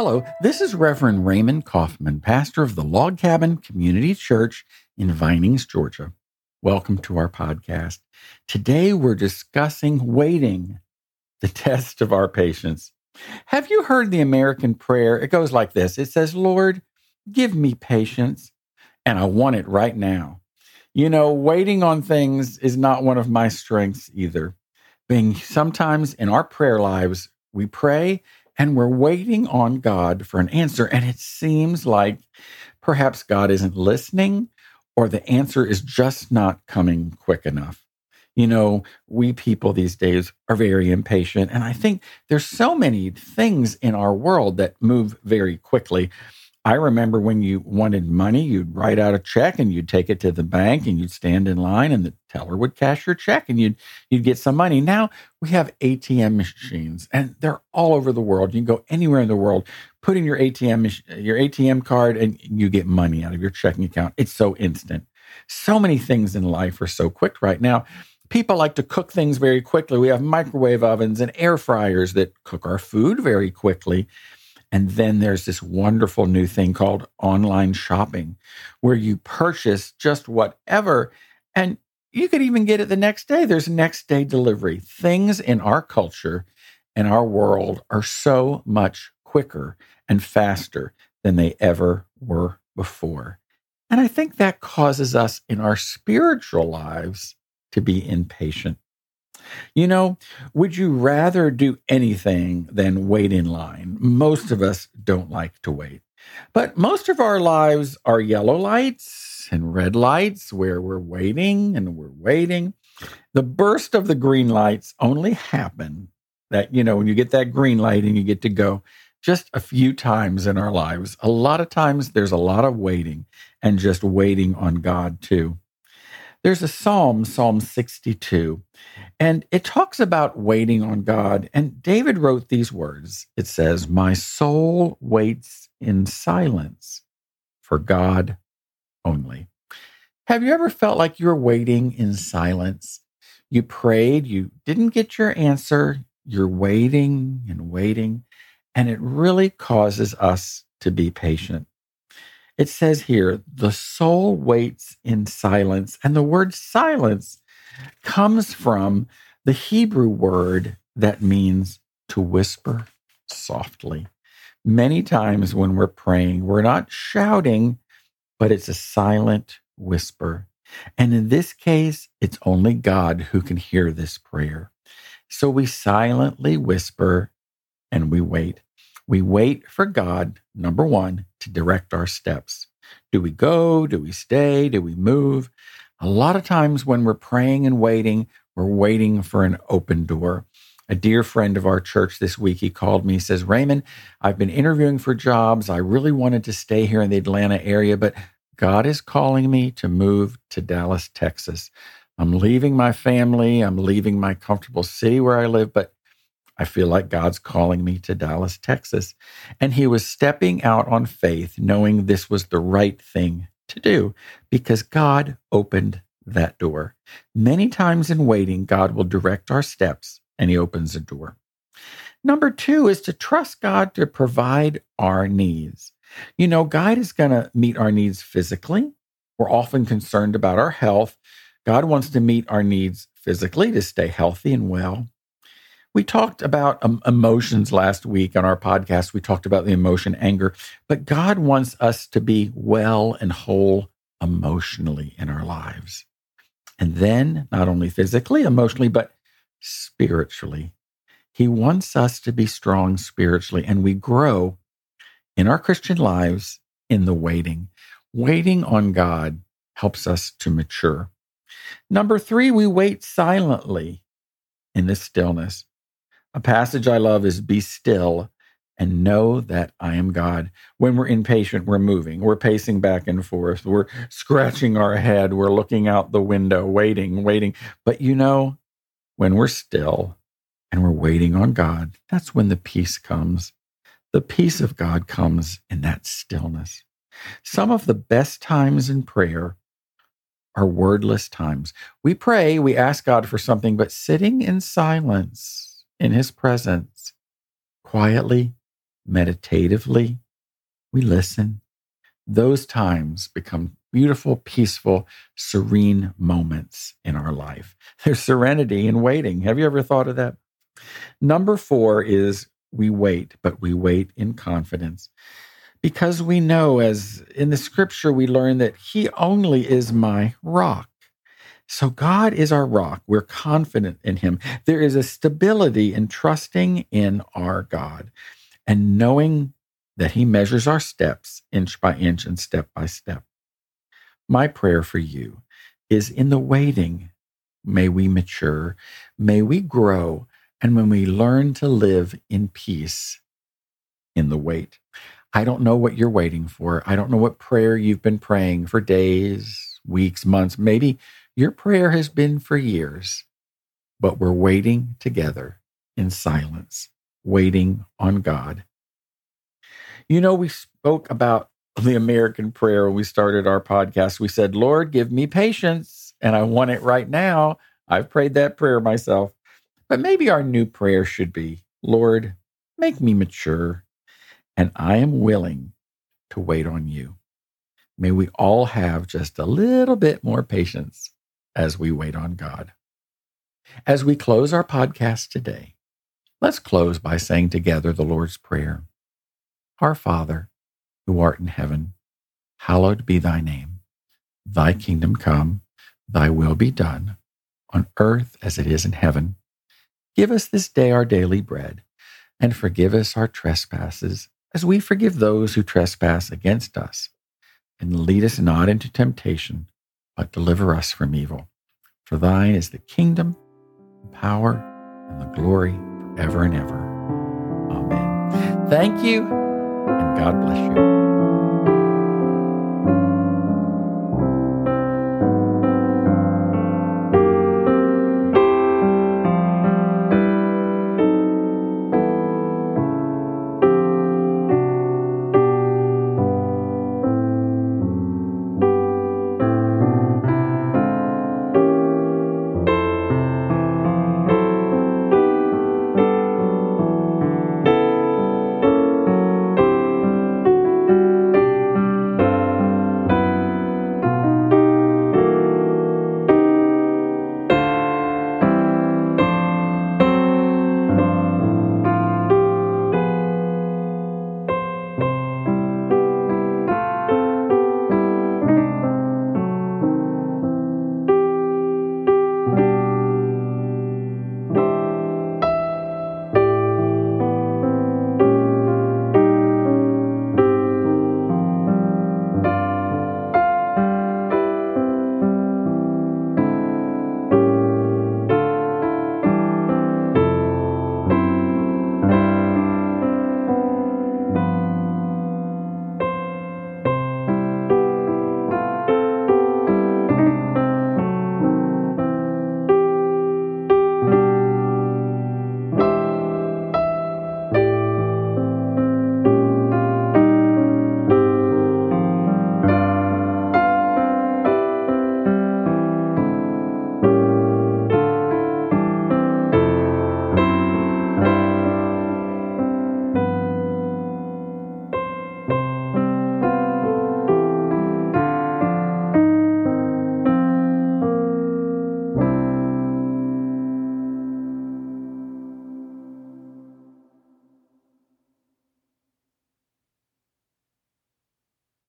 Hello, this is Reverend Raymond Coffman, pastor of the Log Cabin Community Church in Vinings, Georgia. Welcome to our podcast. Today we're discussing waiting, the test of our patience. Have you heard the American prayer? It goes like this It says, Lord, give me patience, and I want it right now. You know, waiting on things is not one of my strengths either. Being sometimes in our prayer lives, we pray and we're waiting on God for an answer. And it seems like perhaps God isn't listening or the answer is just not coming quick enough. You know, we people these days are very impatient. And I think there's so many things in our world that move very quickly. I remember when you wanted money, you'd write out a check and you'd take it to the bank and you'd stand in line and the teller would cash your check and you'd you'd get some money. Now we have ATM machines and they're all over the world. You can go anywhere in the world, put in your ATM your ATM card and you get money out of your checking account. It's so instant. So many things in life are so quick right now. People like to cook things very quickly. We have microwave ovens and air fryers that cook our food very quickly. And then there's this wonderful new thing called online shopping, where you purchase just whatever and you could even get it the next day. There's next day delivery. Things in our culture and our world are so much quicker and faster than they ever were before. And I think that causes us in our spiritual lives to be impatient. You know, would you rather do anything than wait in line? Most of us don't like to wait. But most of our lives are yellow lights and red lights where we're waiting and we're waiting. The burst of the green lights only happen that, you know, when you get that green light and you get to go just a few times in our lives. A lot of times there's a lot of waiting and just waiting on God too. There's a psalm, Psalm 62, and it talks about waiting on God. And David wrote these words It says, My soul waits in silence for God only. Have you ever felt like you're waiting in silence? You prayed, you didn't get your answer, you're waiting and waiting, and it really causes us to be patient. It says here, the soul waits in silence. And the word silence comes from the Hebrew word that means to whisper softly. Many times when we're praying, we're not shouting, but it's a silent whisper. And in this case, it's only God who can hear this prayer. So we silently whisper and we wait. We wait for God, number one, to direct our steps. Do we go? Do we stay? Do we move? A lot of times when we're praying and waiting, we're waiting for an open door. A dear friend of our church this week, he called me, he says, Raymond, I've been interviewing for jobs. I really wanted to stay here in the Atlanta area, but God is calling me to move to Dallas, Texas. I'm leaving my family. I'm leaving my comfortable city where I live, but I feel like God's calling me to Dallas, Texas. And he was stepping out on faith, knowing this was the right thing to do because God opened that door. Many times in waiting, God will direct our steps and he opens a door. Number two is to trust God to provide our needs. You know, God is going to meet our needs physically. We're often concerned about our health. God wants to meet our needs physically to stay healthy and well. We talked about um, emotions last week on our podcast. We talked about the emotion anger, but God wants us to be well and whole emotionally in our lives. And then not only physically, emotionally, but spiritually. He wants us to be strong spiritually, and we grow in our Christian lives in the waiting. Waiting on God helps us to mature. Number three, we wait silently in the stillness. A passage I love is Be still and know that I am God. When we're impatient, we're moving, we're pacing back and forth, we're scratching our head, we're looking out the window, waiting, waiting. But you know, when we're still and we're waiting on God, that's when the peace comes. The peace of God comes in that stillness. Some of the best times in prayer are wordless times. We pray, we ask God for something, but sitting in silence in His presence, quietly, meditatively, we listen. Those times become beautiful, peaceful, serene moments in our life. There's serenity in waiting. Have you ever thought of that? Number four is we wait, but we wait in confidence because we know, as in the scripture, we learn that He only is my rock. So God is our rock. We're confident in Him. There is a stability in trusting in our God and knowing that He measures our steps inch by inch and step by step. My prayer for you is in the waiting, may we mature, may we grow, and when we learn to live in peace in the wait. I don't know what you're waiting for. I don't know what prayer you've been praying for days, weeks, months. Maybe your prayer has been for years, but we're waiting together in silence, waiting on God. You know, we spoke about the American prayer when we started our podcast. We said, Lord, give me patience, and I want it right now. I've prayed that prayer myself. But maybe our new prayer should be, Lord, make me mature and I am willing to wait on you. May we all have just a little bit more patience as we wait on God. As we close our podcast today, let's close by saying together the Lord's Prayer Our Father, who art in heaven, hallowed be thy name. Thy kingdom come, thy will be done, on earth as it is in heaven. Give us this day our daily bread, and forgive us our trespasses as we forgive those who trespass against us. And lead us not into temptation, but deliver us from evil. For thine is the kingdom, the power, and the glory forever and ever. Amen. Thank you, and God bless you.